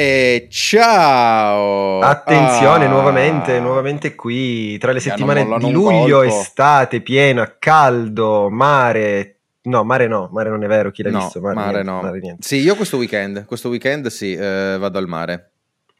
E ciao! Attenzione, ah. nuovamente, nuovamente qui, tra le settimane di luglio, estate, piena, caldo, mare, No, mare no, mare non è vero, chi l'ha no, visto? Mare, mare niente, no. Mare sì, io questo weekend, questo weekend sì, eh, vado al mare.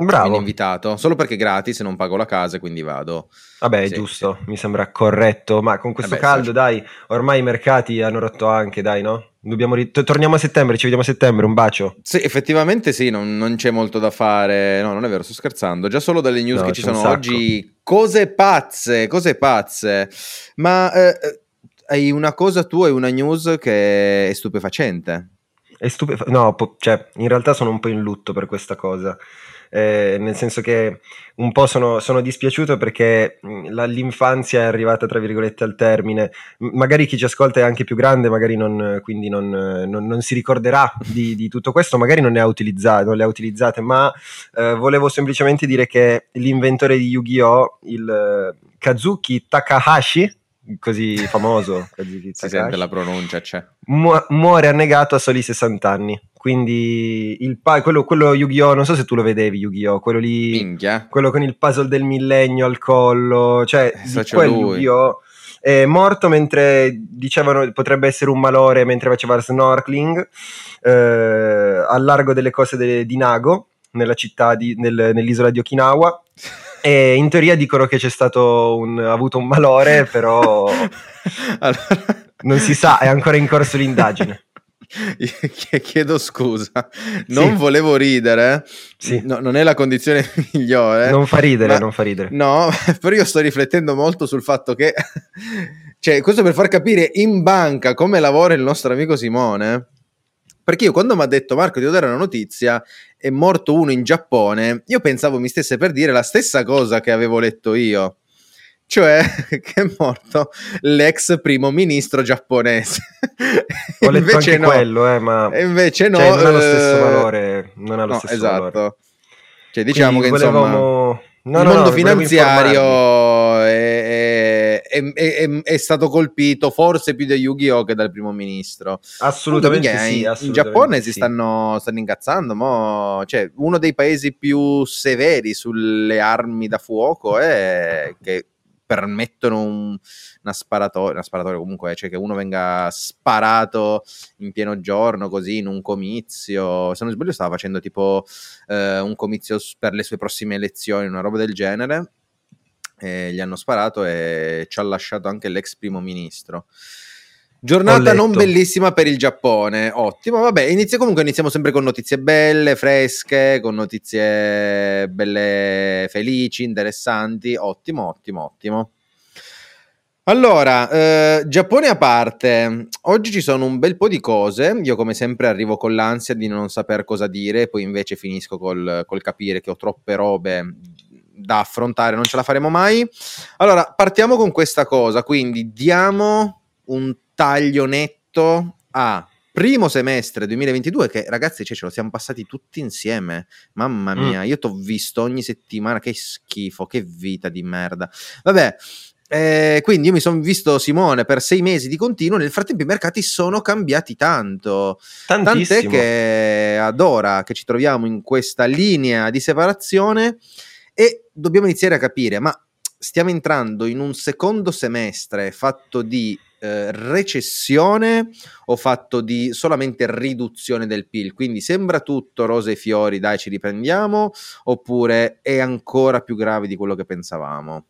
Bravo. Mi invitato, solo perché è gratis, non pago la casa, quindi vado. Vabbè, è sì, giusto, sì. mi sembra corretto, ma con questo eh beh, caldo, sì. dai, ormai i mercati hanno rotto anche, dai, no? Ri- torniamo a settembre, ci vediamo a settembre, un bacio. Sì, effettivamente sì, non, non, c'è molto da fare. No, non è vero, sto scherzando. Già solo dalle news no, che ci sono oggi, cose pazze, cose pazze. Ma eh, hai una cosa tu e una news che è stupefacente. È stupefacente. No, po- cioè, in realtà sono un po' in lutto per questa cosa eh, nel senso che un po' sono, sono dispiaciuto perché la, l'infanzia è arrivata tra virgolette al termine, magari chi ci ascolta è anche più grande, magari non, quindi non, non, non si ricorderà di, di, tutto questo, magari non ne ha utilizzato, le ha utilizzate, ma eh, volevo semplicemente dire che l'inventore di Yu-Gi-Oh!, il Kazuki Takahashi, così famoso. si sente la pronuncia, c'è. Mu- muore annegato a soli 60 anni. Quindi il pa- quello, quello Yu-Gi-Oh! Non so se tu lo vedevi, Yu-Gi-Oh! Quello lì. Minchia. Quello con il puzzle del millennio al collo. Cioè, di quel lui. Yu-Gi-Oh! È morto mentre dicevano potrebbe essere un malore mentre faceva snorkeling eh, al largo delle cose de- di Nago, nella città di, nel, nell'isola di Okinawa. E in teoria dicono che c'è stato un, ha avuto un malore, però allora... non si sa, è ancora in corso l'indagine. Chiedo scusa, non sì. volevo ridere, sì. no, non è la condizione migliore. Non fa ridere, ma, non fa ridere. No, però io sto riflettendo molto sul fatto che, cioè, questo per far capire in banca come lavora il nostro amico Simone. Perché io quando mi ha detto Marco, ti devo dare una notizia, è morto uno in Giappone, io pensavo mi stesse per dire la stessa cosa che avevo letto io. Cioè che è morto l'ex primo ministro giapponese. Ho letto invece anche no. quello, eh, ma invece no, cioè, non ha lo stesso eh, valore. Non ha lo no, stesso esatto. valore. Cioè, diciamo Quindi che volevamo... insomma No, il no, mondo no, finanziario è, è, è, è, stato colpito forse più da Yu-Gi-Oh! che dal primo ministro. Assolutamente sì. In, assolutamente in Giappone sì. si stanno, stanno incazzando. Mo, cioè, uno dei paesi più severi sulle armi da fuoco è che permettono un, una sparatoria, una sparatoria comunque, cioè che uno venga sparato in pieno giorno così in un comizio. Se non sbaglio, stava facendo tipo eh, un comizio per le sue prossime elezioni, una roba del genere. E gli hanno sparato e ci ha lasciato anche l'ex primo ministro. Giornata non bellissima per il Giappone, ottimo. Vabbè, inizia, comunque iniziamo sempre con notizie belle, fresche, con notizie belle, felici, interessanti. Ottimo, ottimo, ottimo. Allora, eh, Giappone a parte, oggi ci sono un bel po' di cose. Io, come sempre, arrivo con l'ansia di non saper cosa dire, poi invece finisco col, col capire che ho troppe robe da affrontare, non ce la faremo mai. Allora, partiamo con questa cosa. Quindi, diamo un taglio netto a primo semestre 2022 che ragazzi cioè, ce lo siamo passati tutti insieme mamma mm. mia mm. io ti ho visto ogni settimana che schifo che vita di merda vabbè eh, quindi io mi sono visto Simone per sei mesi di continuo. Nel frattempo i mercati sono cambiati tanto. Tantissimo. Tant'è che ad ora che ci troviamo in questa linea di separazione e dobbiamo iniziare a capire, ma stiamo entrando in un secondo semestre fatto di eh, recessione o fatto di solamente riduzione del PIL? Quindi sembra tutto rose e fiori, dai ci riprendiamo, oppure è ancora più grave di quello che pensavamo?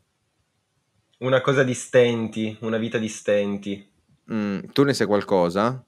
Una cosa di stenti, una vita di stenti. Mm, tu ne sai qualcosa?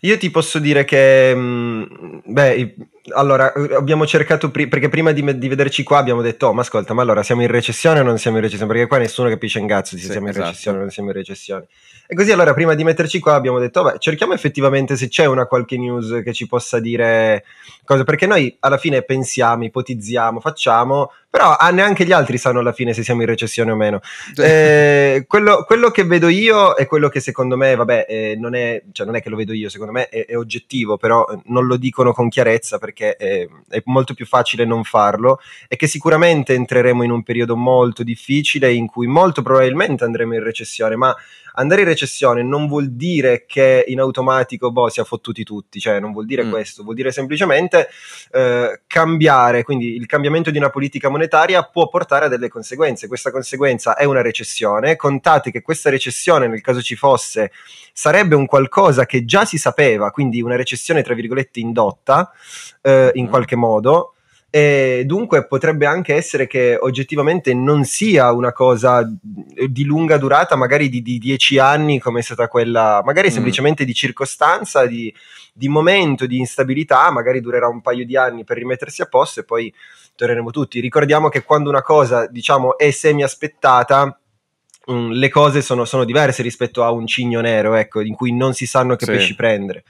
Io ti posso dire che, mm, beh, allora abbiamo cercato, pri- perché prima di, di, vederci qua abbiamo detto, oh, ma ascolta, ma allora siamo in recessione o non siamo in recessione? Perché qua nessuno capisce in cazzo se sì, siamo in esatto. recessione o non siamo in recessione. E così allora prima di metterci qua abbiamo detto, beh, cerchiamo effettivamente se c'è una qualche news che ci possa dire cosa, perché noi alla fine pensiamo, ipotizziamo, facciamo, però ah, neanche gli altri sanno alla fine se siamo in recessione o meno. Eh, quello, quello, che vedo io è quello che secondo me, vabbè, eh, non, è, cioè non è che lo vedo io, secondo me è, è oggettivo, però non lo dicono con chiarezza perché è, è, molto più facile non farlo, è che sicuramente entreremo in un periodo molto difficile in cui molto probabilmente andremo in recessione, ma andare in recessione non vuol dire che in automatico boh, si è fottuti tutti, cioè non vuol dire mm. questo, vuol dire semplicemente eh, cambiare, quindi il cambiamento di una politica monetaria può portare a delle conseguenze. Questa conseguenza è una recessione, contate che questa recessione, nel caso ci fosse, sarebbe un qualcosa che già si sapeva, quindi una recessione tra virgolette indotta eh, in mm. qualche modo e dunque potrebbe anche essere che oggettivamente non sia una cosa di lunga durata, magari di, di dieci anni come è stata quella, magari mm. semplicemente di circostanza, di, di, momento, di instabilità, magari durerà un paio di anni per rimettersi a posto e poi torneremo tutti. Ricordiamo che quando una cosa, diciamo, è semi aspettata, mm, le cose sono, sono, diverse rispetto a un cigno nero, ecco, in cui non si sanno che sì. pesci prendere.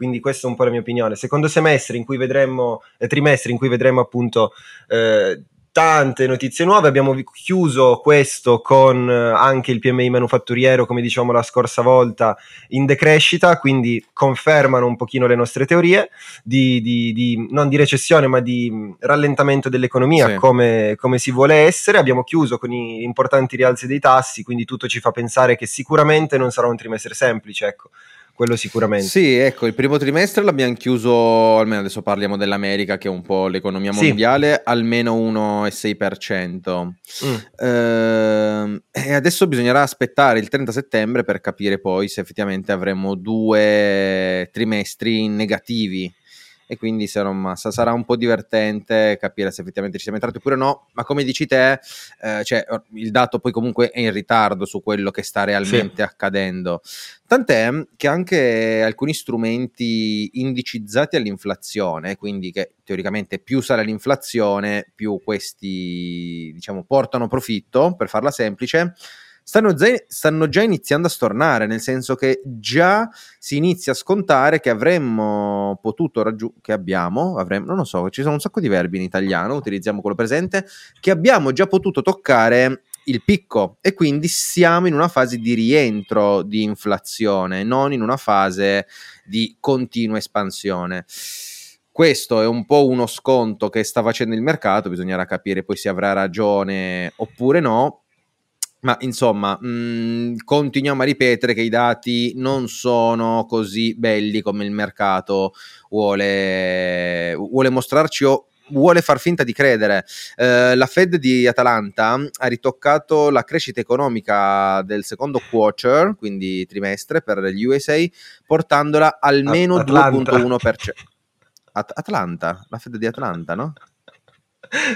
Quindi questa è un po' la mia opinione. Secondo semestre in cui vedremo, eh, trimestre in cui vedremo appunto eh, tante notizie nuove. Abbiamo chiuso questo con eh, anche il PMI manufatturiero, come dicevamo la scorsa volta, in decrescita, quindi confermano un pochino le nostre teorie di, di, di non di recessione, ma di mm, rallentamento dell'economia sì. come, come, si vuole essere. Abbiamo chiuso con i importanti rialzi dei tassi, quindi tutto ci fa pensare che sicuramente non sarà un trimestre semplice. Ecco quello sicuramente. Sì, ecco, il primo trimestre l'abbiamo chiuso, almeno adesso parliamo dell'America che è un po' l'economia mondiale, sì. almeno 1,6%. Mm. Ehm, e adesso bisognerà aspettare il 30 settembre per capire poi se effettivamente avremo due trimestri negativi e quindi insomma, sarà un po' divertente capire se effettivamente ci siamo entrati oppure no, ma come dici te, eh, cioè, il dato poi comunque è in ritardo su quello che sta realmente sì. accadendo. Tant'è che anche alcuni strumenti indicizzati all'inflazione, quindi che teoricamente più sale l'inflazione, più questi diciamo portano profitto, per farla semplice, stanno già, stanno già iniziando a stornare, nel senso che già si inizia a scontare che avremmo potuto raggiungere, che abbiamo, avremmo, non lo so, ci sono un sacco di verbi in italiano, utilizziamo quello presente, che abbiamo già potuto toccare il picco e quindi siamo in una fase di rientro di inflazione, non in una fase di continua espansione. Questo è un po' uno sconto che sta facendo il mercato, bisognerà capire poi se avrà ragione oppure no, ma insomma, mh, mhmm, continuiamo a ripetere che i dati non sono così belli come il mercato vuole, vuole mostrarci o vuole far finta di credere. Eh, la Fed di Atalanta ha ritoccato la crescita economica del secondo quarter, quindi trimestre per gli USA, portandola almeno At- 2.1%. At- Atlanta, la Fed di Atlanta, no?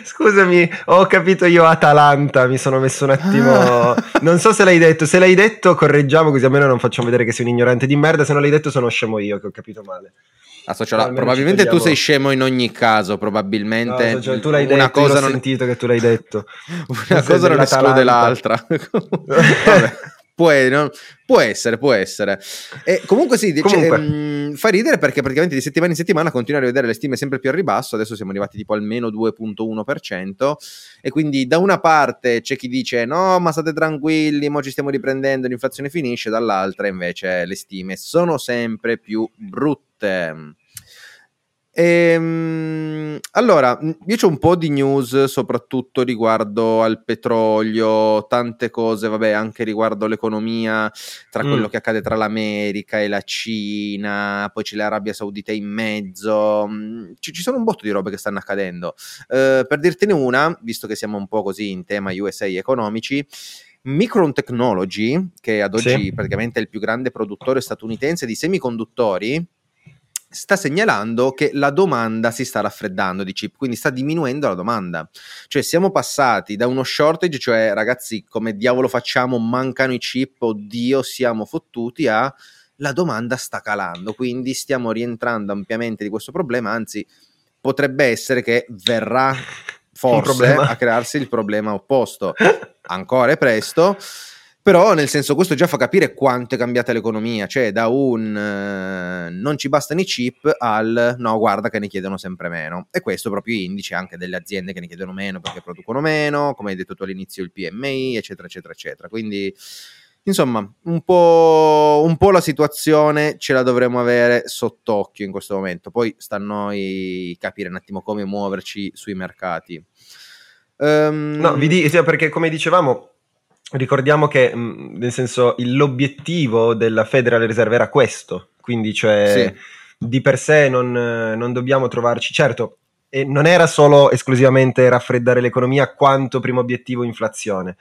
Scusami, ho capito io Atalanta, mi sono messo un attimo... Ah. Non so se l'hai detto, se l'hai detto correggiamo così almeno non facciamo vedere che sei un ignorante di merda, se non l'hai detto sono scemo io che ho capito male. Associala, probabilmente tu sei scemo in ogni caso, probabilmente. No, cioè, tu l'hai una detto, cosa non... sentito che tu l'hai detto. una cosa non esclude l'altra. Vabbè. Può, no? può, essere, può essere. E comunque sì, comunque. Cioè, mh, fa ridere perché praticamente di settimana in settimana continuano a vedere le stime sempre più a ribasso, adesso siamo arrivati tipo almeno 2.1% e quindi da una parte c'è chi dice no ma state tranquilli, mo ci stiamo riprendendo, l'inflazione finisce, dall'altra invece le stime sono sempre più brutte. Ehm, allora, io c'ho un po' di news soprattutto riguardo al petrolio, tante cose, vabbè, anche riguardo l'economia, tra mm. quello che accade tra l'America e la Cina, poi c'è l'Arabia Saudita in mezzo, ci, ci sono un botto di robe che stanno accadendo. Uh, per dirtene una, visto che siamo un po' così in tema USA economici, Micron Technology, che ad oggi sì. praticamente è il più grande produttore statunitense di semiconduttori, sta segnalando che la domanda si sta raffreddando di chip, quindi sta diminuendo la domanda. Cioè siamo passati da uno shortage, cioè ragazzi come diavolo facciamo, mancano i chip, oddio siamo fottuti, a la domanda sta calando, quindi stiamo rientrando ampiamente di questo problema, anzi potrebbe essere che verrà forse a crearsi il problema opposto. Ancora è presto però nel senso questo già fa capire quanto è cambiata l'economia, cioè da un uh, non ci bastano i chip al no guarda che ne chiedono sempre meno e questo proprio indice anche delle aziende che ne chiedono meno perché producono meno, come hai detto tu all'inizio il PMI eccetera eccetera eccetera, quindi insomma un po', un po' la situazione ce la dovremo avere sott'occhio in questo momento, poi sta a noi capire un attimo come muoverci sui mercati. Um, no, vi dico perché come dicevamo ricordiamo che, mh, nel senso, l'obiettivo della Federal Reserve era questo, quindi cioè sì. di per sé non, non dobbiamo trovarci, certo, e non era solo esclusivamente raffreddare l'economia quanto primo obiettivo inflazione.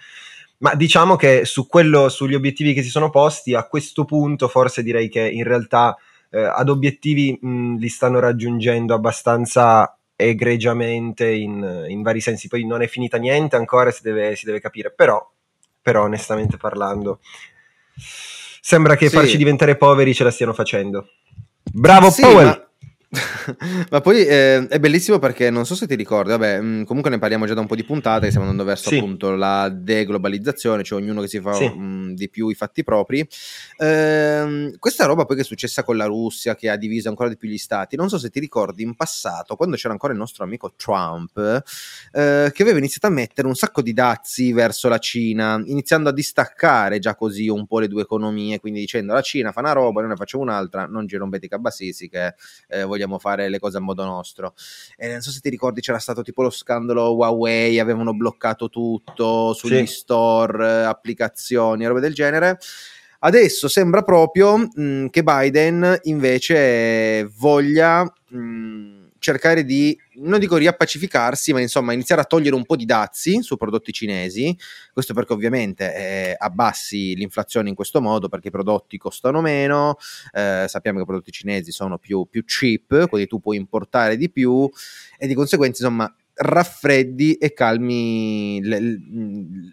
Ma diciamo che su quello, sugli obiettivi che si sono posti, a questo punto forse direi che in realtà eh, ad obiettivi mh, li stanno raggiungendo abbastanza egregiamente in, in, vari sensi. Poi non è finita niente ancora, si deve, si deve capire, però, però onestamente parlando sembra che sì. farci diventare poveri ce la stiano facendo. Bravo sì, Powell! Ma Ma poi eh, è bellissimo perché non so se ti ricordi, vabbè, mh, mm, comunque ne parliamo già da un po' di puntate, stiamo andando verso sì. appunto la deglobalizzazione, cioè ognuno che si fa sì. mh, mm, di più i fatti propri. Eh, questa roba poi che è successa con la Russia, che ha diviso ancora di più gli stati, non so se ti ricordi in passato, quando c'era ancora il nostro amico Trump, eh, che aveva iniziato a mettere un sacco di dazi verso la Cina, iniziando a distaccare già così un po' le due economie, quindi dicendo la Cina fa una roba, noi ne facciamo un'altra, non ci rompete i cabassisi che eh, vogliamo vogliamo fare le cose a modo nostro. E non so se ti ricordi, c'era stato tipo lo scandalo Huawei, avevano bloccato tutto sugli sì. store, applicazioni, robe del genere. Adesso sembra proprio mh, che Biden invece voglia mh, cercare di, non dico riappacificarsi, ma insomma iniziare a togliere un po' di dazi su prodotti cinesi, questo perché ovviamente eh, abbassi l'inflazione in questo modo, perché i prodotti costano meno, eh, sappiamo che i prodotti cinesi sono più, più cheap, quindi tu puoi importare di più e di conseguenza insomma raffreddi e calmi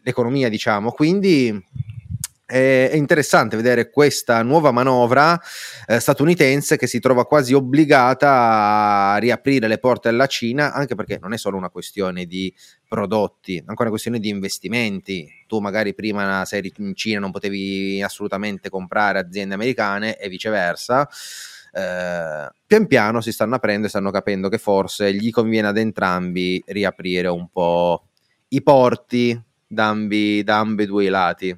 l'economia, diciamo. Quindi è interessante vedere questa nuova manovra eh, statunitense che si trova quasi obbligata a riaprire le porte alla Cina, anche perché non è solo una questione di prodotti, è anche una questione di investimenti. Tu magari prima se in Cina non potevi assolutamente comprare aziende americane e viceversa. Eh, pian piano si stanno aprendo e stanno capendo che forse gli conviene ad entrambi riaprire un po' i porti da ambedue i lati.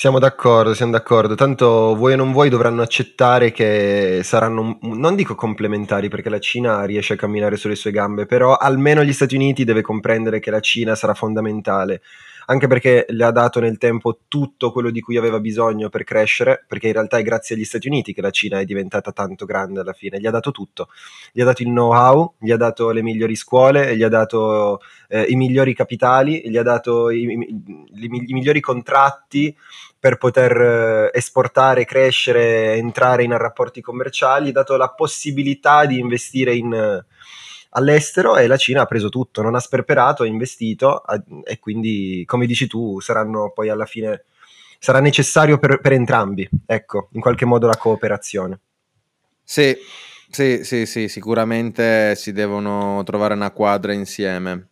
Siamo d'accordo, siamo d'accordo. Tanto vuoi o non vuoi dovranno accettare che saranno, non dico complementari perché la Cina riesce a camminare sulle sue gambe, però almeno gli Stati Uniti deve comprendere che la Cina sarà fondamentale. Anche perché le ha dato nel tempo tutto quello di cui aveva bisogno per crescere, perché in realtà è grazie agli Stati Uniti che la Cina è diventata tanto grande alla fine, gli ha dato tutto, gli ha dato il know-how, gli ha dato le migliori scuole, gli ha dato eh, i migliori capitali, gli ha dato i, i, i migliori contratti per poter eh, esportare, crescere, entrare in rapporti commerciali, dato la possibilità di investire in all'estero e la Cina ha preso tutto, non ha sperperato, ha investito e quindi, come dici tu, saranno poi alla fine sarà necessario per, per entrambi, ecco, in qualche modo la cooperazione. Sì, sì, sì, sì, sicuramente si devono trovare una quadra insieme.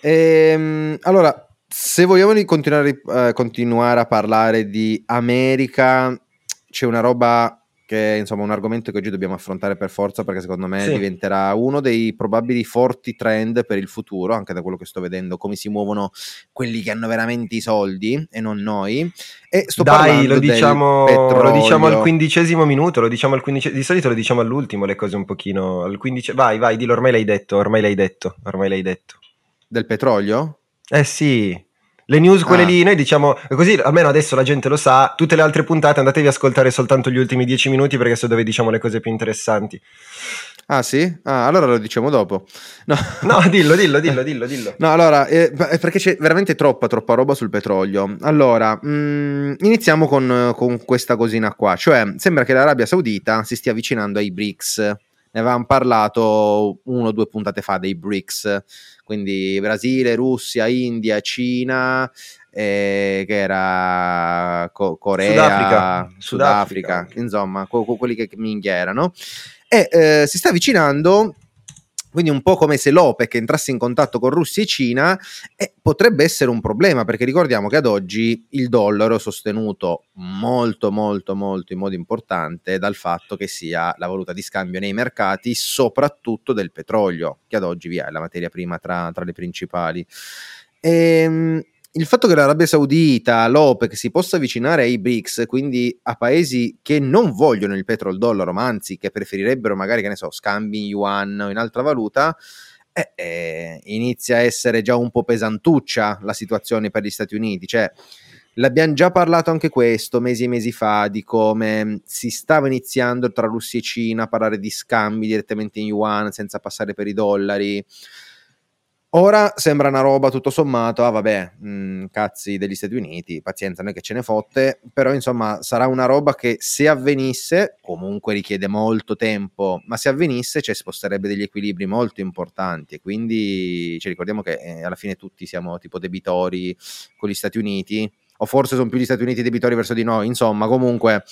Ehm, allora, se vogliamo continuare, uh, continuare a parlare di America, c'è una roba che è insomma un argomento che oggi dobbiamo affrontare per forza perché secondo me sì. diventerà uno dei probabili forti trend per il futuro, anche da quello che sto vedendo, come si muovono quelli che hanno veramente i soldi e non noi. E sto Dai, lo diciamo, lo diciamo, al quindicesimo minuto, lo diciamo al quindicesimo, di solito lo diciamo all'ultimo le cose un pochino, al quindice... vai, vai, dillo, ormai l'hai detto, ormai l'hai detto, ormai l'hai detto. Del petrolio? Eh sì, le news, quelle ah. lì, noi diciamo così, almeno adesso la gente lo sa. Tutte le altre puntate andatevi a ascoltare soltanto gli ultimi dieci minuti perché sono dove diciamo le cose più interessanti. Ah sì? Ah, allora lo diciamo dopo. No, no dillo, dillo, dillo, dillo, dillo. No, allora, eh, perché c'è veramente troppa, troppa roba sul petrolio. Allora, mh, mm, iniziamo con, con, questa cosina qua. Cioè, sembra che l'Arabia Saudita si stia avvicinando ai BRICS. Ne avevamo parlato uno o due puntate fa dei BRICS quindi Brasile, Russia, India, Cina, eh, che era Co- Corea, Sudafrica, Sudafrica, Sudafrica. insomma, co- co- quelli che minchia erano. E eh, si sta avvicinando quindi un po' come se l'OPEC entrasse in contatto con Russia e Cina e potrebbe essere un problema perché ricordiamo che ad oggi il dollaro è sostenuto molto molto molto in modo importante dal fatto che sia la valuta di scambio nei mercati soprattutto del petrolio che ad oggi via è la materia prima tra, tra le principali. Ehm, il fatto che l'Arabia Saudita, l'OPEC si possa avvicinare ai BRICS, quindi a paesi che non vogliono il petrolio dollaro, ma anzi che preferirebbero magari, che ne so, scambi in yuan o in altra valuta, eh, eh, inizia a essere già un po' pesantuccia la situazione per gli Stati Uniti. Cioè, l'abbiamo già parlato anche questo mesi e mesi fa di come si stava iniziando tra Russia e Cina a parlare di scambi direttamente in yuan senza passare per i dollari. Ora sembra una roba tutto sommato, ah vabbè, mh, mm, cazzi degli Stati Uniti, pazienza, noi che ce ne fotte, però insomma sarà una roba che se avvenisse, comunque richiede molto tempo, ma se avvenisse ci sposterebbe degli equilibri molto importanti e quindi ci ricordiamo che eh, alla fine tutti siamo tipo debitori con gli Stati Uniti, o forse sono più gli Stati Uniti debitori verso di noi, insomma comunque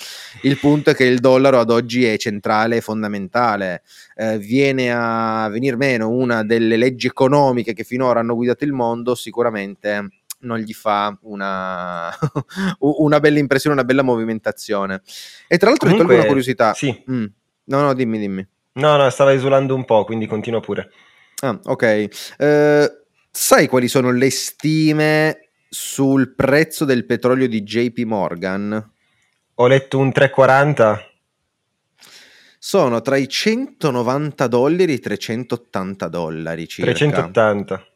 il punto è che il dollaro ad oggi è centrale e fondamentale, eh, viene a venir meno una delle leggi economiche che finora hanno guidato il mondo, sicuramente non gli fa una, una bella impressione, una bella movimentazione. E tra l'altro Comunque, ti tolgo una curiosità. Sì. Mm. No, no, dimmi, dimmi. No, no, stava esulando un po', quindi continua pure. Ah, ok. Eh, sai quali sono le stime sul prezzo del petrolio di JP Morgan? Ho letto un 340. Sono tra i 190 dollari e i 380 dollari circa. 380.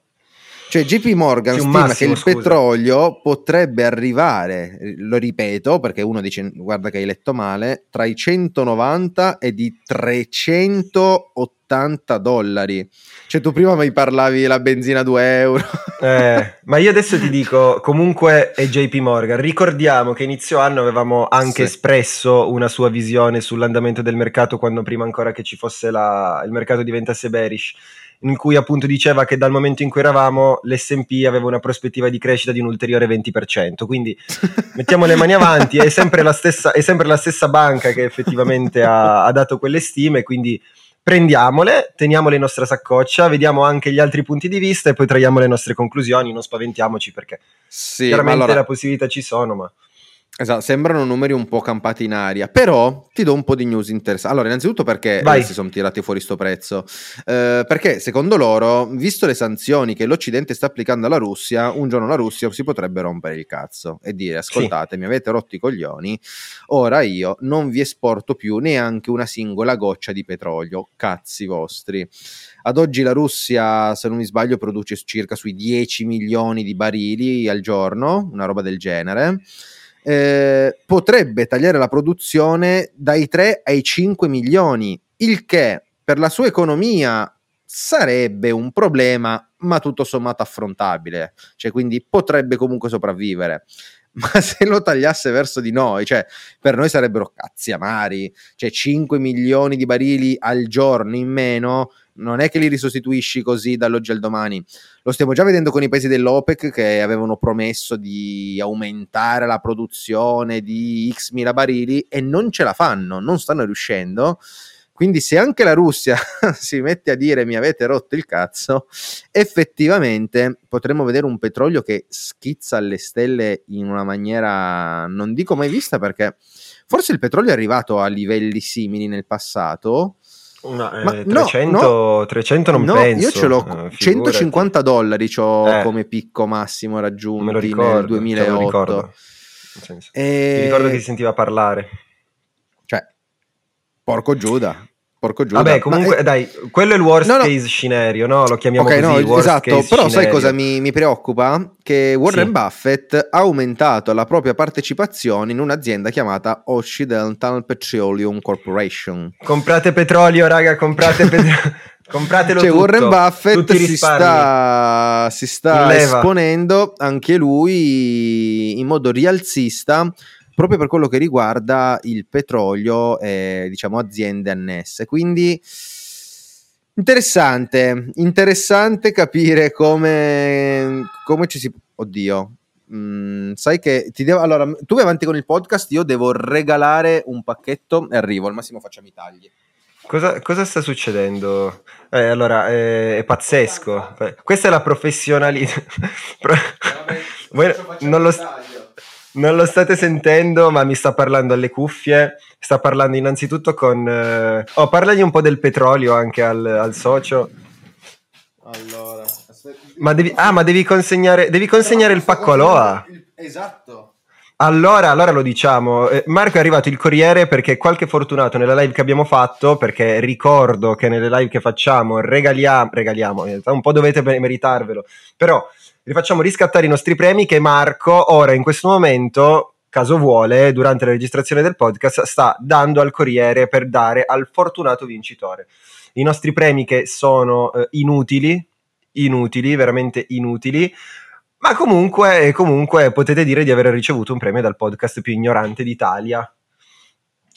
Cioè JP Morgan stima massimo, che il scusa. petrolio potrebbe arrivare, lo ripeto perché uno dice guarda che hai letto male, tra i 190 e i 380 dollari. Cioè tu prima mi parlavi della benzina a 2 euro. Eh, ma io adesso ti dico, comunque è JP Morgan. Ricordiamo che inizio anno avevamo anche sì. espresso una sua visione sull'andamento del mercato quando prima ancora che ci fosse la, il mercato diventasse bearish in cui appunto diceva che dal momento in cui eravamo l'SP aveva una prospettiva di crescita di un ulteriore 20%. Quindi mettiamo le mani avanti, è sempre la stessa, è sempre la stessa banca che effettivamente ha, ha dato quelle stime, quindi prendiamole, teniamole in nostra saccoccia, vediamo anche gli altri punti di vista e poi traiamo le nostre conclusioni, non spaventiamoci perché sì, chiaramente allora... la possibilità ci sono, ma... Esatto, sembrano numeri un po' campati in aria, però ti do un po' di news interessanti. Allora, innanzitutto perché Vai. si sono tirati fuori sto prezzo? Eh, perché secondo loro, visto le sanzioni che l'Occidente sta applicando alla Russia, un giorno la Russia si potrebbe rompere il cazzo e dire ascoltate, sì. mi avete rotto i coglioni, ora io non vi esporto più neanche una singola goccia di petrolio, cazzi vostri. Ad oggi la Russia, se non mi sbaglio, produce circa sui 10 milioni di barili al giorno, una roba del genere eh, potrebbe tagliare la produzione dai 3 ai 5 milioni, il che per la sua economia sarebbe un problema, ma tutto sommato affrontabile, cioè quindi potrebbe comunque sopravvivere. Ma se lo tagliasse verso di noi, cioè per noi sarebbero cazzi amari, cioè 5 milioni di barili al giorno in meno non è che li risostituisci così dall'oggi al domani. Lo stiamo già vedendo con i paesi dell'OPEC che avevano promesso di aumentare la produzione di X mila barili e non ce la fanno, non stanno riuscendo. Quindi se anche la Russia si mette a dire mi avete rotto il cazzo, effettivamente potremmo vedere un petrolio che schizza alle stelle in una maniera non dico mai vista perché forse il petrolio è arrivato a livelli simili nel passato, una, eh, 300, no, 300 non no, penso. Io ce l'ho, eh, 150 dollari eh. come picco massimo raggiunto nel 2008. E... Mi ricordo che si sentiva parlare. Cioè, porco Giuda. Porco Giuda. Vabbè, comunque, è... dai, quello è il worst no, no. case scenario, no? Lo chiamiamo okay, così, no, esatto, però sai cosa mi, mi, preoccupa? Che Warren sì. Buffett ha aumentato la propria partecipazione in un'azienda chiamata Occidental Petroleum Corporation. Comprate petrolio, raga, comprate petrolio. Compratelo cioè, tutto, Warren Buffett si sta, si sta esponendo anche lui in modo rialzista proprio per quello che riguarda il petrolio e diciamo aziende annesse. Quindi interessante, interessante capire come, come ci si... Oddio, Mm, sai che ti devo. Allora, tu vai avanti con il podcast. Io devo regalare un pacchetto e arrivo. Al massimo facciamo i tagli. Cosa, cosa sta succedendo? Eh, allora, è, è pazzesco. Questa è la professionalità. non lo. Non lo state sentendo, ma mi sta parlando alle cuffie. Sta parlando innanzitutto con. Eh... Oh, parlagli un po' del petrolio anche al, al socio. Allora, aspetta. Ma devi, ah, ma devi consegnare, devi consegnare il pacco Aloha. Esatto. Allora, allora lo diciamo, eh, Marco è arrivato il Corriere perché qualche fortunato nella live che abbiamo fatto, perché ricordo che nelle live che facciamo regaliamo, regaliamo, in realtà un po' dovete meritarvelo, però vi facciamo riscattare i nostri premi che Marco ora in questo momento, caso vuole, durante la registrazione del podcast, sta dando al Corriere per dare al fortunato vincitore. I nostri premi che sono eh, inutili, inutili, veramente inutili, ma comunque, comunque potete dire di aver ricevuto un premio dal podcast più ignorante d'Italia.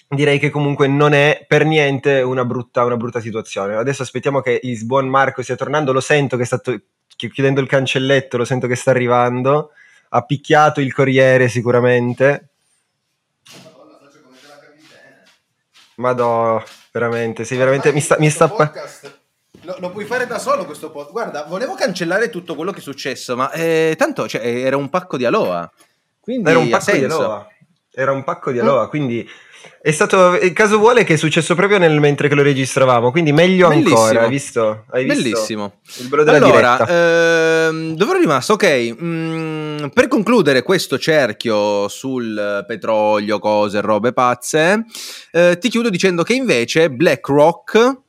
Direi che comunque non è per niente una brutta, una brutta situazione. Adesso aspettiamo che il buon Marco stia tornando. Lo sento che sta chiudendo il cancelletto, lo sento che sta arrivando. Ha picchiato il corriere sicuramente. Madonna, veramente, sì, veramente mi sta... Mi sta podcast lo, lo, puoi fare da solo questo podcast. Guarda, volevo cancellare tutto quello che è successo, ma eh, tanto cioè, era un pacco di aloha. Quindi era un pacco di aloha. Era un pacco di aloha, mm. quindi è stato il caso vuole che è successo proprio nel mentre che lo registravamo, quindi meglio Bellissimo. ancora, hai visto? Hai visto? Bellissimo. Il bello della allora, ehm, dove ero rimasto? Ok, mm, per concludere questo cerchio sul petrolio, cose, robe pazze, eh, ti chiudo dicendo che invece BlackRock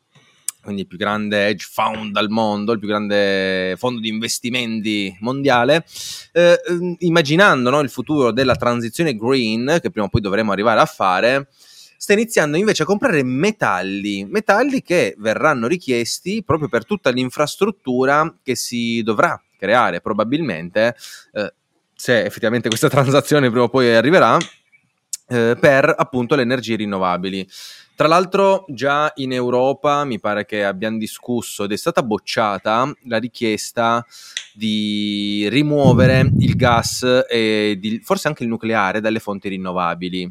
quindi il più grande hedge fund al mondo, il più grande fondo di investimenti mondiale, eh, immaginando no, il futuro della transizione green, che prima o poi dovremo arrivare a fare, sta iniziando invece a comprare metalli, metalli che verranno richiesti proprio per tutta l'infrastruttura che si dovrà creare probabilmente, eh, se effettivamente questa transazione prima o poi arriverà, eh, per appunto le energie rinnovabili. Tra l'altro già in Europa mi pare che abbiamo discusso ed è stata bocciata la richiesta di rimuovere il gas e di, forse anche il nucleare dalle fonti rinnovabili.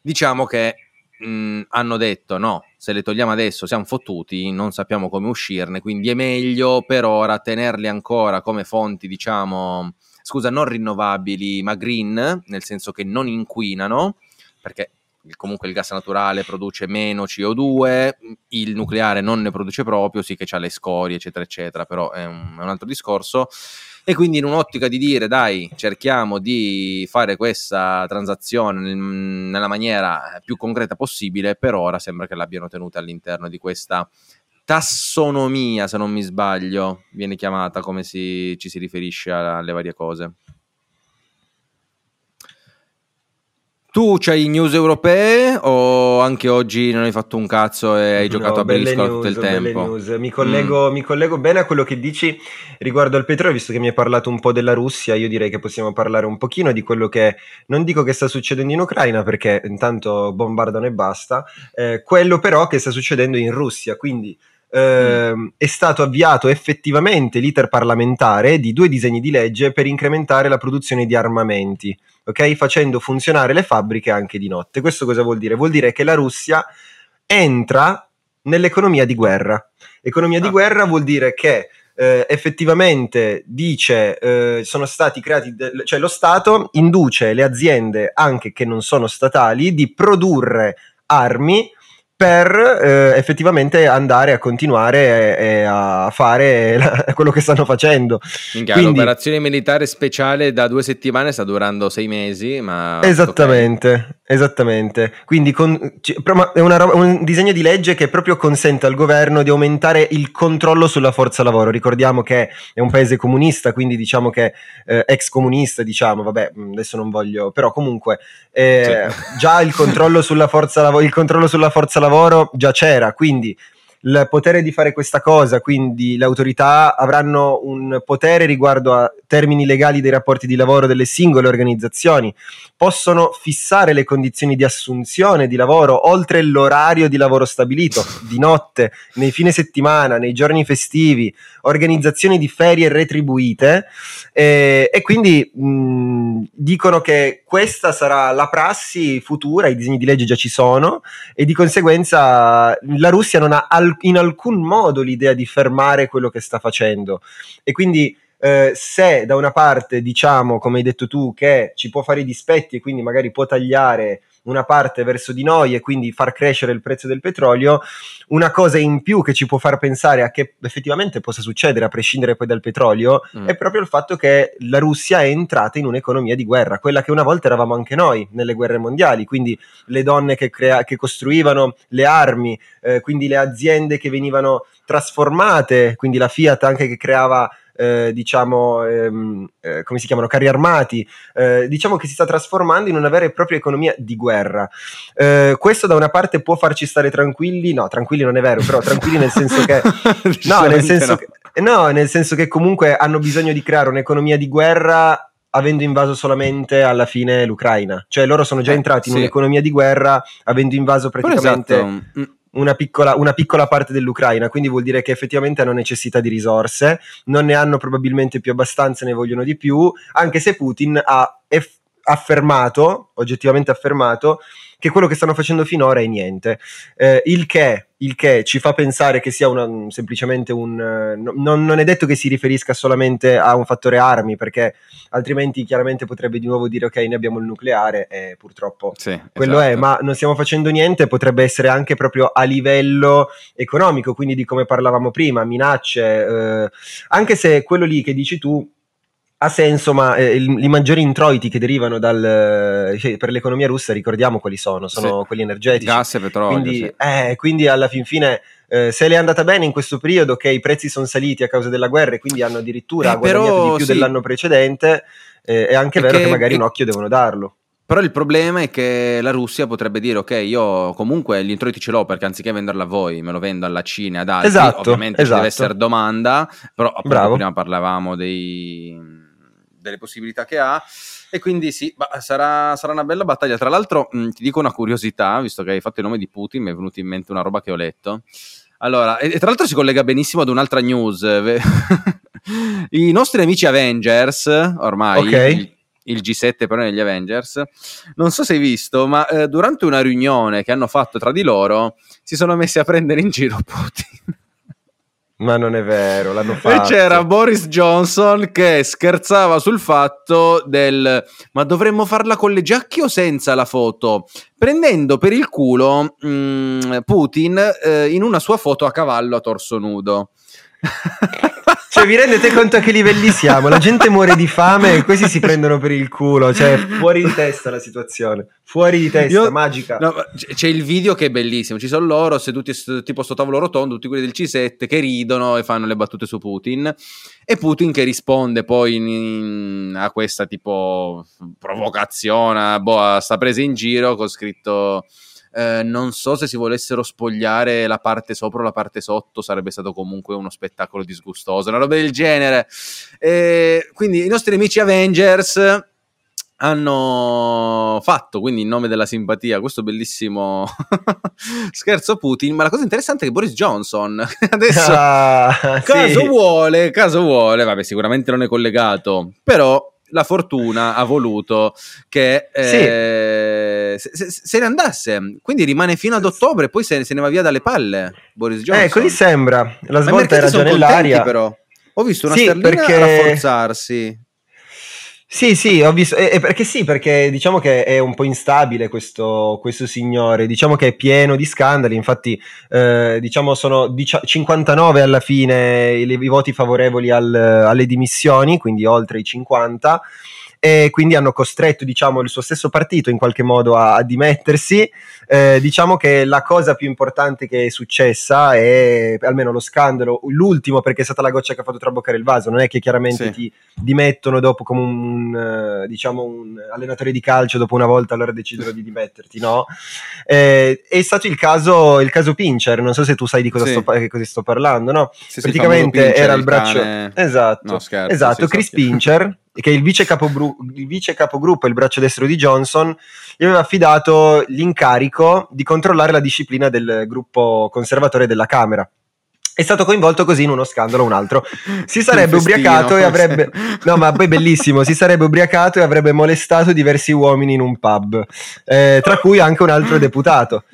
Diciamo che mh, hanno detto no, se le togliamo adesso siamo fottuti, non sappiamo come uscirne, quindi è meglio per ora tenerli ancora come fonti, diciamo, scusa, non rinnovabili, ma green, nel senso che non inquinano, perché comunque il gas naturale produce meno CO2, il nucleare non ne produce proprio, sì che ha le scorie, eccetera, eccetera, però è un, è un altro discorso. E quindi in un'ottica di dire, dai, cerchiamo di fare questa transazione nella maniera più concreta possibile, per ora sembra che l'abbiano tenuta all'interno di questa tassonomia, se non mi sbaglio, viene chiamata come si, ci si riferisce alle varie cose. Tu c'hai news europee o anche oggi non hai fatto un cazzo e hai giocato no, a Belliscola tutto il tempo? News. Mi collego, mm. mi collego bene a quello che dici riguardo al petrolio, visto che mi hai parlato un po' della Russia, io direi che possiamo parlare un pochino di quello che, non dico che sta succedendo in Ucraina perché intanto bombardano e basta, eh, quello però che sta succedendo in Russia, quindi eh, mm. è stato avviato effettivamente l'iter parlamentare di due disegni di legge per incrementare la produzione di armamenti ok? Facendo funzionare le fabbriche anche di notte. Questo cosa vuol dire? Vuol dire che la Russia entra nell'economia di guerra. Economia ah. di guerra vuol dire che eh, effettivamente dice eh, sono stati creati, de- cioè lo Stato induce le aziende anche che non sono statali di produrre armi per eh, effettivamente andare a continuare e, e a fare la, quello che stanno facendo. Minchia, Quindi, l'operazione militare speciale da due settimane sta durando sei mesi, ma... Esattamente, okay. esattamente. Quindi con, è una, un disegno di legge che proprio consente al governo di aumentare il controllo sulla forza lavoro. Ricordiamo che è un paese comunista, quindi diciamo che eh, ex comunista, diciamo, vabbè, adesso non voglio, però comunque eh, sì. già il controllo sulla forza lavoro, il controllo sulla forza lavoro già c'era, quindi il potere di fare questa cosa, quindi le autorità avranno un potere riguardo a termini legali dei rapporti di lavoro delle singole organizzazioni, possono fissare le condizioni di assunzione di lavoro oltre l'orario di lavoro stabilito, di notte, nei fine settimana, nei giorni festivi, organizzazioni di ferie retribuite eh, e quindi mh, dicono che questa sarà la prassi futura, i disegni di legge già ci sono e di conseguenza la Russia non ha al- in alcun modo l'idea di fermare quello che sta facendo. E quindi eh, se da una parte diciamo, come hai detto tu, che ci può fare i dispetti e quindi magari può tagliare una parte verso di noi e quindi far crescere il prezzo del petrolio, una cosa in più che ci può far pensare a che effettivamente possa succedere a prescindere poi dal petrolio mm. è proprio il fatto che la Russia è entrata in un'economia di guerra, quella che una volta eravamo anche noi nelle guerre mondiali, quindi le donne che, crea- che costruivano le armi, eh, quindi le aziende che venivano trasformate, quindi la Fiat anche che creava eh, diciamo, ehm, eh, come si chiamano, carri armati, eh, diciamo che si sta trasformando in una vera e propria economia di guerra. Eh, questo da una parte può farci stare tranquilli, no, tranquilli non è vero, però tranquilli nel senso che... no, nel senso no. che... No, nel senso che comunque hanno bisogno di creare un'economia di guerra avendo invaso solamente alla fine l'Ucraina. Cioè loro sono già eh, entrati sì. in un'economia di guerra avendo invaso praticamente... Esatto. Una piccola, una piccola, parte dell'Ucraina, quindi vuol dire che effettivamente hanno necessità di risorse, non ne hanno probabilmente più abbastanza, ne vogliono di più, anche se Putin ha eff- affermato, oggettivamente affermato, che quello che stanno facendo finora è niente. Eh, il, che, il, che, ci fa pensare che sia una, semplicemente un... Uh, non, non, è detto che si riferisca solamente a un fattore armi, perché altrimenti chiaramente potrebbe di nuovo dire ok, noi abbiamo il nucleare e purtroppo sì, quello esatto. è, ma non stiamo facendo niente, potrebbe essere anche proprio a livello economico, quindi di come parlavamo prima, minacce, eh, anche se quello lì che dici tu ha senso, ma eh, i maggiori introiti che derivano dal, cioè, per l'economia russa, ricordiamo quali sono, sono sì. quelli energetici. Gas e petrolio. Quindi, sì. eh, quindi alla fin fine, eh, se le è andata bene in questo periodo, che i prezzi sono saliti a causa della guerra e quindi hanno addirittura eh, guadagnato però, di più sì. dell'anno precedente, eh, è anche vero che, che magari un occhio devono darlo. Però il problema è che la Russia potrebbe dire: Ok, io comunque gli introiti ce l'ho perché anziché venderla a voi, me lo vendo alla Cina ad altri. Esatto, Ovviamente esatto. deve essere domanda. Però prima parlavamo dei, delle possibilità che ha. E quindi sì, bah, sarà, sarà, una bella battaglia. Tra l'altro, mh, ti dico una curiosità, visto che hai fatto il nome di Putin, mi è venuta in mente una roba che ho letto. Allora, e, e tra l'altro si collega benissimo ad un'altra news. I nostri amici Avengers, ormai, okay. il, il G7 però negli Avengers. Non so se hai visto, ma eh, durante una riunione che hanno fatto tra di loro si sono messi a prendere in giro Putin. Ma non è vero, l'hanno fatto. E c'era Boris Johnson che scherzava sul fatto del ma dovremmo farla con le giacche o senza la foto? Prendendo per il culo mh, mm, Putin eh, in una sua foto a cavallo a torso nudo. Cioè, vi rendete conto a che livelli siamo? La gente muore di fame e questi si prendono per il culo. Cioè, fuori di testa la situazione. Fuori di testa, Io, magica. No, c'è il video che è bellissimo. Ci sono loro seduti tipo sto tavolo rotondo, tutti quelli del C7 che ridono e fanno le battute su Putin. E Putin che risponde poi in, in, a questa tipo provocazione, boh, sta presa in giro con scritto eh, non so se si volessero spogliare la parte sopra o la parte sotto, sarebbe stato comunque uno spettacolo disgustoso, una roba del genere. Eh, quindi i nostri amici Avengers hanno fatto quindi in nome della simpatia questo bellissimo scherzo a Putin ma la cosa interessante è che Boris Johnson adesso ah, caso sì. vuole caso vuole vabbè sicuramente non è collegato però la fortuna ha voluto che eh, sì. se, se, ne andasse. Quindi rimane fino ad ottobre, poi se, se ne va via dalle palle Boris eh, Johnson. Eh, così sembra. La svolta era già nell'aria. Però. Ho visto una sì, sterlina perché... rafforzarsi. Sì, sì, ho visto, eh, perché sì, perché diciamo che è un po' instabile questo, questo signore, diciamo che è pieno di scandali, infatti eh, diciamo sono dici- 59 alla fine i, i voti favorevoli al, alle dimissioni, quindi oltre i 50 e quindi hanno costretto diciamo, il suo stesso partito in qualche modo a, a dimettersi. Eh, diciamo che la cosa più importante che è successa è almeno lo scandalo, l'ultimo perché è stata la goccia che ha fatto traboccare il vaso, non è che chiaramente sì. ti dimettono dopo come un, uh, diciamo un allenatore di calcio dopo una volta allora decidono di dimetterti, no? Eh, è stato il caso, il caso Pincher, non so se tu sai di cosa, sì. sto, che cosa sto parlando, no? Sì, Praticamente era il, il braccio... Cane... Esatto, no, scherzo, esatto Chris Pincher che il vice, capobru- il vice capogruppo, il braccio destro di Johnson, gli aveva affidato l'incarico di controllare la disciplina del gruppo conservatore della Camera. È stato coinvolto così in uno scandalo, un altro. Si sarebbe ubriacato e avrebbe. No, ma poi bellissimo. Si sarebbe ubriacato e avrebbe molestato diversi uomini in un pub, eh, tra cui anche un altro deputato.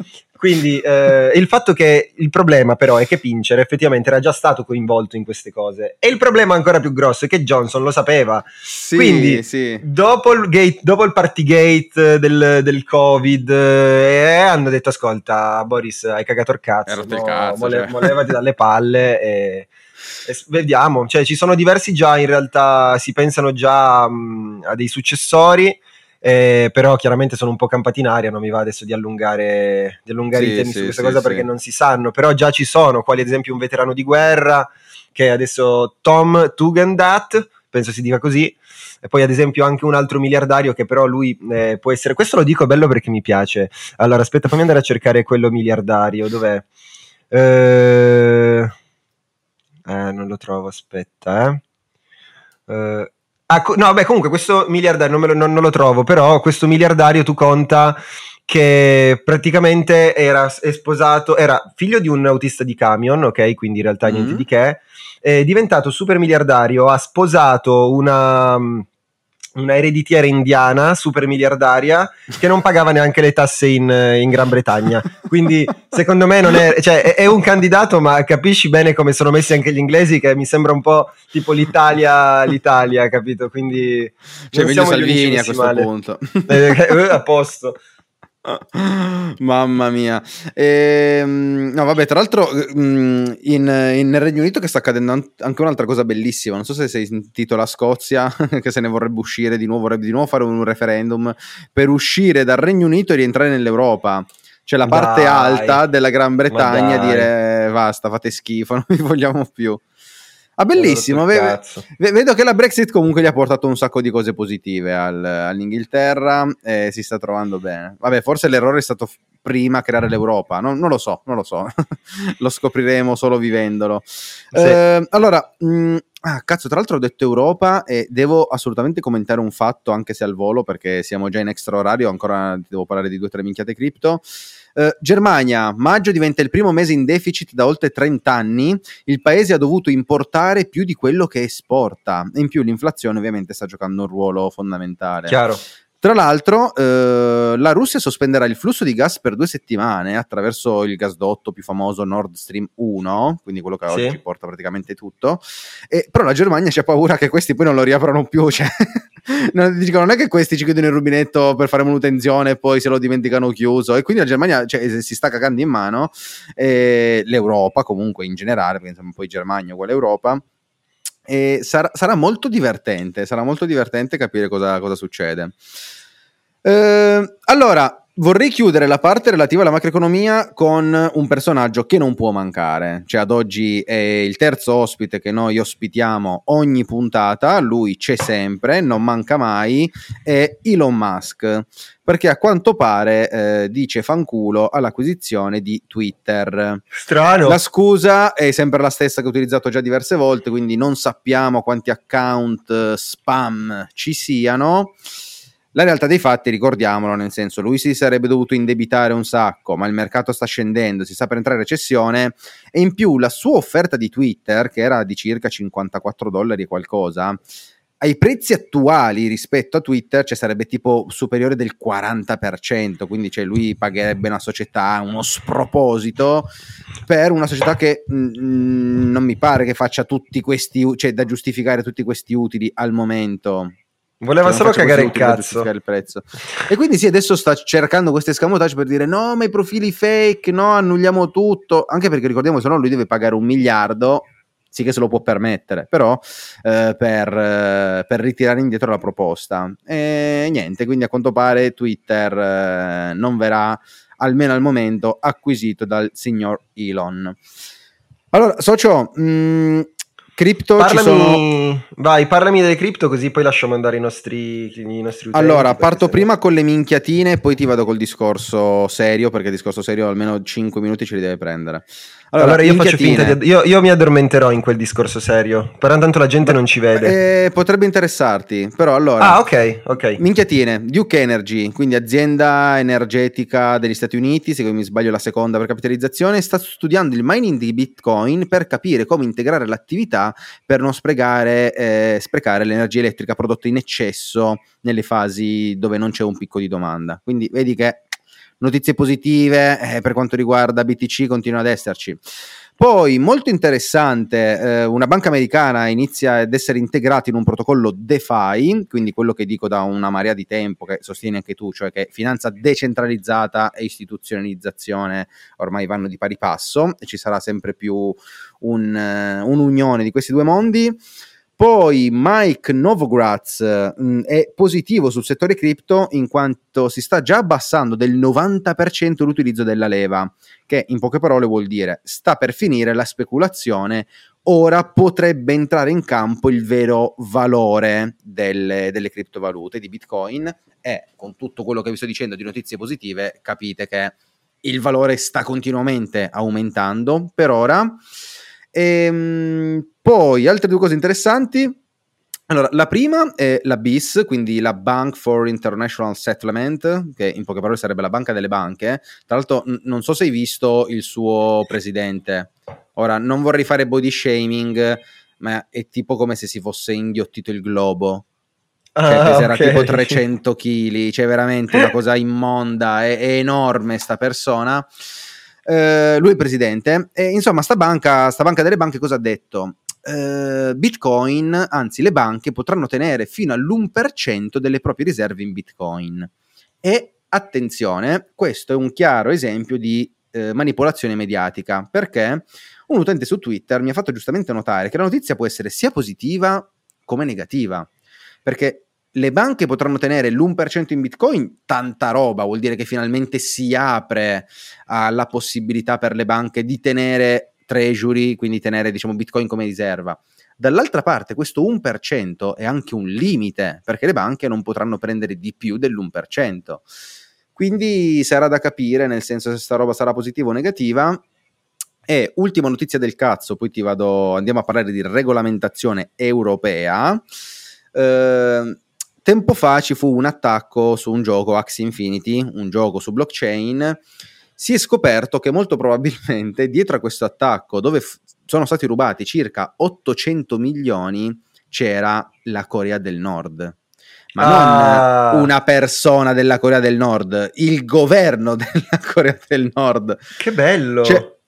Quindi eh, il fatto che il problema però è che Pincher effettivamente era già stato coinvolto in queste cose e il problema ancora più grosso è che Johnson lo sapeva. Sì, Quindi sì. dopo il, gate, dopo il partygate del, del covid eh, hanno detto ascolta Boris hai cagato il cazzo, rotto il no, cazzo, mole- cioè. molevati dalle palle e, e vediamo, cioè ci sono diversi già in realtà si pensano già mh, a dei successori eh, però chiaramente sono un po' campati in aria, non mi va adesso di allungare, di allungare Sì, i temi sì, su questa sì, cosa perché non si sanno, però già ci sono, quali ad esempio un veterano di guerra che è adesso Tom Tugendat, penso si dica così, e poi ad esempio anche un altro miliardario che però lui eh, può essere, questo lo dico bello perché mi piace, allora aspetta fammi andare a cercare quello miliardario, dov'è? Eh, eh, non lo trovo, aspetta, eh. Eh, ah, no, beh, comunque questo miliardario non, lo, non- non lo trovo, però questo miliardario tu conta che praticamente era sposato, era figlio di un autista di camion, ok? Quindi in realtà niente Mhm. di che. È diventato super miliardario, ha sposato una, una ereditiera indiana super miliardaria che non pagava neanche le tasse in, in Gran Bretagna. Quindi secondo me non è, cioè, è, è un candidato, ma capisci bene come sono messi anche gli inglesi, che mi sembra un po' tipo l'Italia, l'Italia, capito? Quindi Cioè, meglio Salvini a questo male. punto. Eh, eh, a posto. Mamma mia. Ehm, no, vabbè, tra l'altro mm, in, in- nel Regno Unito che sta accadendo an- anche un'altra cosa bellissima, non so se sei sentito la Scozia che se ne vorrebbe uscire di nuovo, vorrebbe di nuovo fare un referendum per uscire dal Regno Unito e rientrare nell'Europa. Cioè la parte Dai. alta della Gran Bretagna dire "Eh, basta, fate schifo, non vi vogliamo più. Ah, bellissimo, Allora, ve- cazzo. Ve- Vedo che la Brexit comunque gli ha portato un sacco di cose positive al- all'Inghilterra e si sta trovando bene. Vabbè, forse l'errore è stato prima creare l'Europa, non, non lo so, non lo so, lo scopriremo solo vivendolo. Eh, allora, mh, ah, cazzo, tra l'altro ho detto Europa e devo assolutamente commentare un fatto, anche se al volo, perché siamo già in extra orario, ancora devo parlare di due o tre minchiate cripto. Eh, Germania, maggio diventa il primo mese in deficit da oltre 30 anni, il paese ha dovuto importare più di quello che esporta. In più l'inflazione ovviamente sta giocando un ruolo fondamentale. Chiaro. Tra l'altro, eh, la Russia sospenderà il flusso di gas per due settimane attraverso il gasdotto più famoso Nord Stream 1, quindi quello che Sì. oggi porta praticamente tutto. E, però la Germania c'ha paura che questi poi non lo riaprano più. Cioè, non, dicono, non è che questi ci chiudono il rubinetto per fare manutenzione e poi se lo dimenticano chiuso. E quindi la Germania cioè, si sta cagando in mano. E l'Europa, comunque in generale, perché insomma poi Germania uguale Europa. E sarà, sarà molto divertente, sarà molto divertente capire cosa, cosa succede. Eh, allora, vorrei chiudere la parte relativa alla macroeconomia con un personaggio che non può mancare. Cioè, ad oggi è il terzo ospite che noi ospitiamo ogni puntata. Lui c'è sempre, non manca mai. È Elon Musk. Perché a quanto pare eh, dice fanculo all'acquisizione di Twitter. Strano. La scusa è sempre la stessa che ho utilizzato già diverse volte, quindi non sappiamo quanti account eh, spam ci siano. La realtà dei fatti, ricordiamolo, nel senso, lui si sarebbe dovuto indebitare un sacco, ma il mercato sta scendendo, si sta per entrare in recessione e in più la sua offerta di Twitter, che era di circa 54 dollari e qualcosa, ai prezzi attuali rispetto a Twitter cioè, sarebbe tipo superiore del 40%, quindi cioè, lui pagherebbe una società, uno sproposito per una società che mm, non mi pare che faccia tutti questi, cioè da giustificare tutti questi utili al momento. Voleva Cioè, solo cagare il cazzo. il prezzo. E quindi sì, adesso sta cercando queste escamotage per dire no, ma i profili fake, no, annulliamo tutto, anche perché ricordiamo se no lui deve pagare un miliardo, sì che se lo può permettere, però eh, per, eh, per ritirare indietro la proposta. E niente, quindi a quanto pare Twitter eh, non verrà, almeno al momento, acquisito dal signor Elon. Allora, socio, mh, cripto ci sono... Parlami, vai, parlami delle cripto così poi lasciamo andare i nostri, i nostri utenti. Allora, parto prima con le minchiatine e poi ti vado col discorso serio, perché il discorso serio almeno 5 minuti ce li deve prendere. Allora, io faccio finta di... Io, io mi addormenterò in quel discorso serio, però tanto la gente non ci vede. Eh, potrebbe interessarti, però allora... ah, ok, ok. Minchiatine, Duke Energy, quindi azienda energetica degli Stati Uniti, se non mi sbaglio la seconda per capitalizzazione, sta studiando il mining di Bitcoin per capire come integrare l'attività per non sprecare, eh, sprecare l'energia elettrica prodotta in eccesso nelle fasi dove non c'è un picco di domanda. Quindi vedi che notizie positive eh, per quanto riguarda BTC continuano ad esserci. Poi, molto interessante, eh, una banca americana inizia ad essere integrata in un protocollo DeFi, quindi quello che dico da una marea di tempo, che sostieni anche tu, cioè che finanza decentralizzata e istituzionalizzazione ormai vanno di pari passo e ci sarà sempre più un, uh, un'unione di questi due mondi. Poi Mike Novogratz mh, mm, è positivo sul settore cripto in quanto si sta già abbassando del 90% l'utilizzo della leva, che in poche parole vuol dire sta per finire la speculazione, ora potrebbe entrare in campo il vero valore delle, delle criptovalute di Bitcoin e con tutto quello che vi sto dicendo di notizie positive capite che il valore sta continuamente aumentando per ora. E, ehm, poi altre due cose interessanti. Allora, la prima è la BIS, quindi la Bank for International Settlement, che in poche parole sarebbe la banca delle banche. Tra l'altro, n- non so se hai visto il suo presidente. Ora, non vorrei fare body shaming, ma è tipo come se si fosse inghiottito il globo. Cioè, ah, peserà okay. tipo 300 kg, cioè veramente una cosa immonda, è, è enorme sta persona. Eh, lui è presidente e insomma sta banca, sta banca delle banche cosa ha detto? Uh, Bitcoin, anzi le banche potranno tenere fino all'1% delle proprie riserve in Bitcoin. E attenzione, questo è un chiaro esempio di uh, manipolazione mediatica, perché un utente su Twitter mi ha fatto giustamente notare che la notizia può essere sia positiva come negativa, perché le banche potranno tenere l'1% in Bitcoin, tanta roba, vuol dire che finalmente si apre alla possibilità per le banche di tenere treasury, quindi tenere diciamo Bitcoin come riserva. Dall'altra parte questo 1% è anche un limite, perché le banche non potranno prendere di più dell'1%. Quindi sarà da capire, nel senso se sta roba sarà positiva o negativa. E ultima notizia del cazzo, poi ti vado, andiamo a parlare di regolamentazione europea. Eh, tempo fa ci fu un attacco su un gioco Axie Infinity, un gioco su blockchain. Si è scoperto che molto probabilmente dietro a questo attacco, dove f- sono stati rubati circa 800 milioni, c'era la Corea del Nord. Ma ah. non una persona della Corea del Nord, il governo della Corea del Nord. Che bello! Cioè,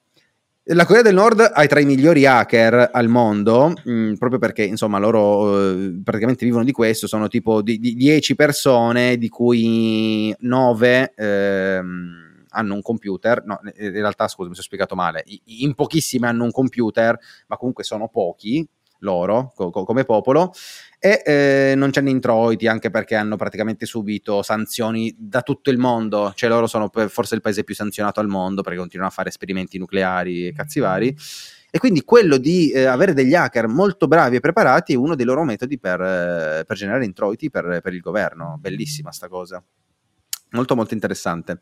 la Corea del Nord ha tra i migliori hacker al mondo, mh, mm, proprio perché insomma loro eh, praticamente vivono di questo, sono tipo di, 10 persone, di cui 9 ehm, hanno un computer, no, in realtà scusa mi sono spiegato male, in pochissimi hanno un computer, ma comunque sono pochi loro co- come popolo e eh, non c'hanno introiti anche perché hanno praticamente subito sanzioni da tutto il mondo, cioè loro sono forse il paese più sanzionato al mondo perché continuano a fare esperimenti nucleari e cazzi vari. E quindi quello di eh, avere degli hacker molto bravi e preparati è uno dei loro metodi per, eh, per generare introiti per, per, il governo. Bellissima sta cosa. Molto molto interessante.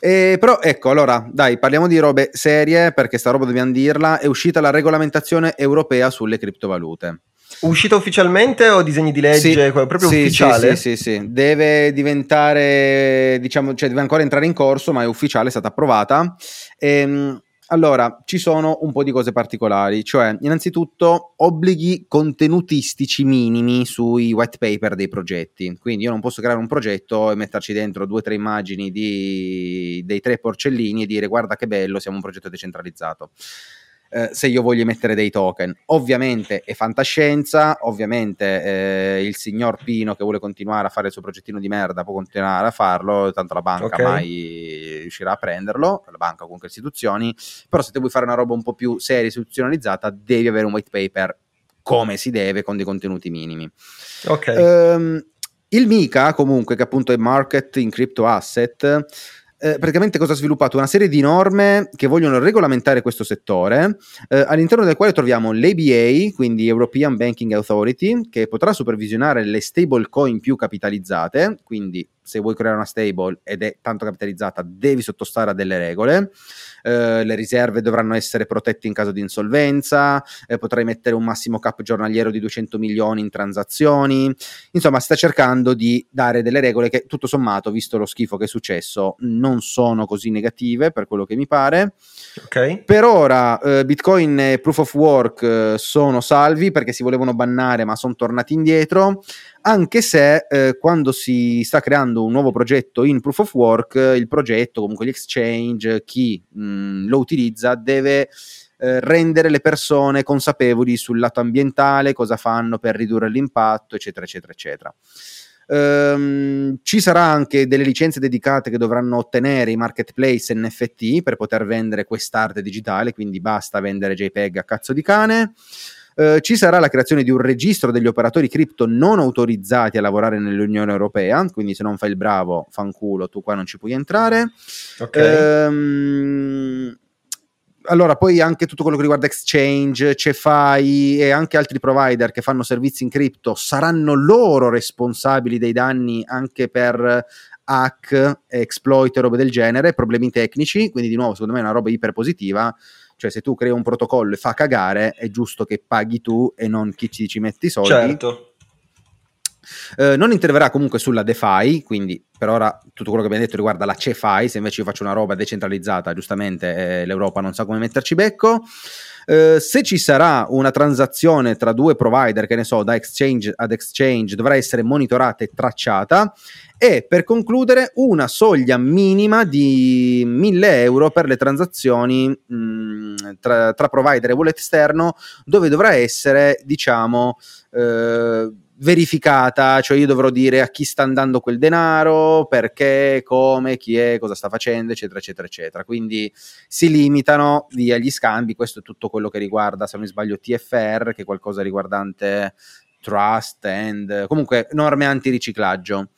Eh, però ecco, allora, dai, parliamo di robe serie perché sta roba dobbiamo dirla. È uscita la regolamentazione europea sulle criptovalute. Uscita ufficialmente o disegni di legge? Sì, proprio sì, ufficiale? Sì, sì, sì, deve diventare, diciamo, cioè deve ancora entrare in corso, ma è ufficiale, è stata approvata. Ehm, allora, ci sono un po' di cose particolari, cioè innanzitutto obblighi contenutistici minimi sui white paper dei progetti. Quindi io non posso creare un progetto e metterci dentro due o tre immagini di, dei tre porcellini e dire guarda che bello, siamo un progetto decentralizzato eh, se io voglio mettere dei token. Ovviamente è fantascienza, ovviamente eh, il signor Pino che vuole continuare a fare il suo progettino di merda può continuare a farlo, tanto la banca okay. mai riuscirà a prenderlo, la banca o comunque istituzioni, però se te vuoi fare una roba un po' più seria, istituzionalizzata, devi avere un white paper come si deve, con dei contenuti minimi. Ok. Um, il MICA, comunque, che appunto è Market in Crypto Asset, eh, praticamente cosa ha sviluppato? Una serie di norme che vogliono regolamentare questo settore, eh, all'interno del quale troviamo l'ABA, quindi European Banking Authority, che potrà supervisionare le stablecoin più capitalizzate, quindi se vuoi creare una stable ed è tanto capitalizzata, devi sottostare a delle regole. Eh, le riserve dovranno essere protette in caso di insolvenza, eh, potrai mettere un massimo cap giornaliero di 200 milioni in transazioni. Insomma, sta cercando di dare delle regole che tutto sommato, visto lo schifo che è successo, non sono così negative per quello che mi pare. Okay. Per ora eh, Bitcoin e Proof of Work eh, sono salvi perché si volevano bannare ma sono tornati indietro anche se eh, quando si sta creando un nuovo progetto in proof of work, il progetto, comunque l'exchange, chi mh, lo utilizza deve eh, rendere le persone consapevoli sul lato ambientale, cosa fanno per ridurre l'impatto, eccetera, eccetera, eccetera. Um, ci sarà anche delle licenze dedicate che dovranno ottenere i marketplace NFT per poter vendere quest'arte digitale, quindi basta vendere JPEG a cazzo di cane. Uh, ci sarà la creazione di un registro degli operatori cripto non autorizzati a lavorare nell'Unione Europea, quindi se non fai il bravo, fanculo, tu qua non ci puoi entrare. Okay. Um, allora, poi anche tutto quello che riguarda Exchange, Cefai e anche altri provider che fanno servizi in cripto saranno loro responsabili dei danni anche per hack, exploit e robe del genere, problemi tecnici, quindi di nuovo secondo me è una roba iper positiva, cioè se tu crei un protocollo e fa cagare è giusto che paghi tu e non chi ci, ci metti i soldi. Certo. Eh, non interverrà comunque sulla DeFi, quindi per ora tutto quello che abbiamo detto riguarda la CeFi, se invece io faccio una roba decentralizzata, giustamente eh, l'Europa non sa come metterci becco. Uh, se ci sarà una transazione tra due provider, che ne so, da exchange ad exchange, dovrà essere monitorata e tracciata. E per concludere, una soglia minima di 1000 euro per le transazioni mh, mm, tra, tra, provider e wallet esterno, dove dovrà essere, diciamo, uh, verificata, cioè io dovrò dire a chi sta andando quel denaro, perché, come, chi è, cosa sta facendo, eccetera, eccetera, eccetera. Quindi si limitano via gli scambi, questo è tutto quello che riguarda, se non mi sbaglio, TFR, che è qualcosa riguardante trust and comunque norme antiriciclaggio.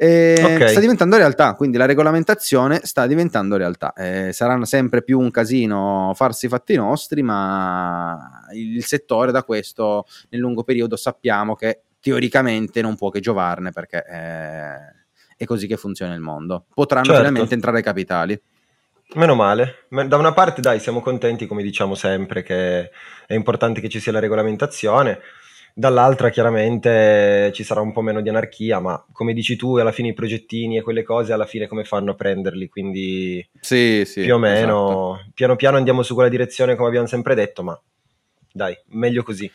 Okay. Sta diventando realtà, quindi la regolamentazione sta diventando realtà. Eh, saranno sempre più un casino farsi i fatti nostri, ma il settore da questo nel lungo periodo sappiamo che teoricamente non può che giovarne perché eh, è così che funziona il mondo. Potranno certo. finalmente entrare capitali. Meno male. Da una parte, dai, siamo contenti, come diciamo sempre, che è importante che ci sia la regolamentazione dall'altra chiaramente ci sarà un po' meno di anarchia, ma come dici tu, alla fine i progettini e quelle cose, alla fine come fanno a prenderli? Quindi sì, sì, più o meno, esatto. piano piano andiamo su quella direzione come abbiamo sempre detto, ma dai, meglio così.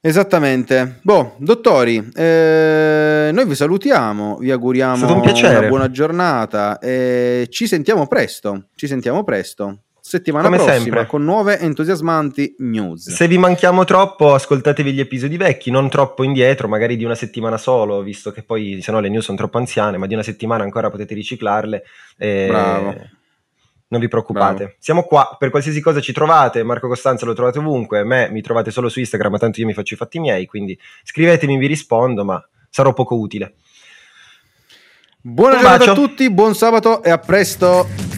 Esattamente. Boh, dottori, eh, noi vi salutiamo, vi auguriamo un una buona giornata e ci sentiamo presto. Ci sentiamo presto settimana Come prossima sempre. con nuove entusiasmanti news. Se vi manchiamo troppo, ascoltatevi gli episodi vecchi, non troppo indietro, magari di una settimana solo, visto che poi se no le news sono troppo anziane, ma di una settimana ancora potete riciclarle. E... Bravo. Non vi preoccupate, Bravo. siamo qua per qualsiasi cosa ci trovate. Marco Costanza lo trovate ovunque, me mi trovate solo su Instagram, ma tanto io mi faccio i fatti miei. Quindi scrivetemi, vi rispondo, ma sarò poco utile. Buona giornata a tutti, buon sabato e a presto.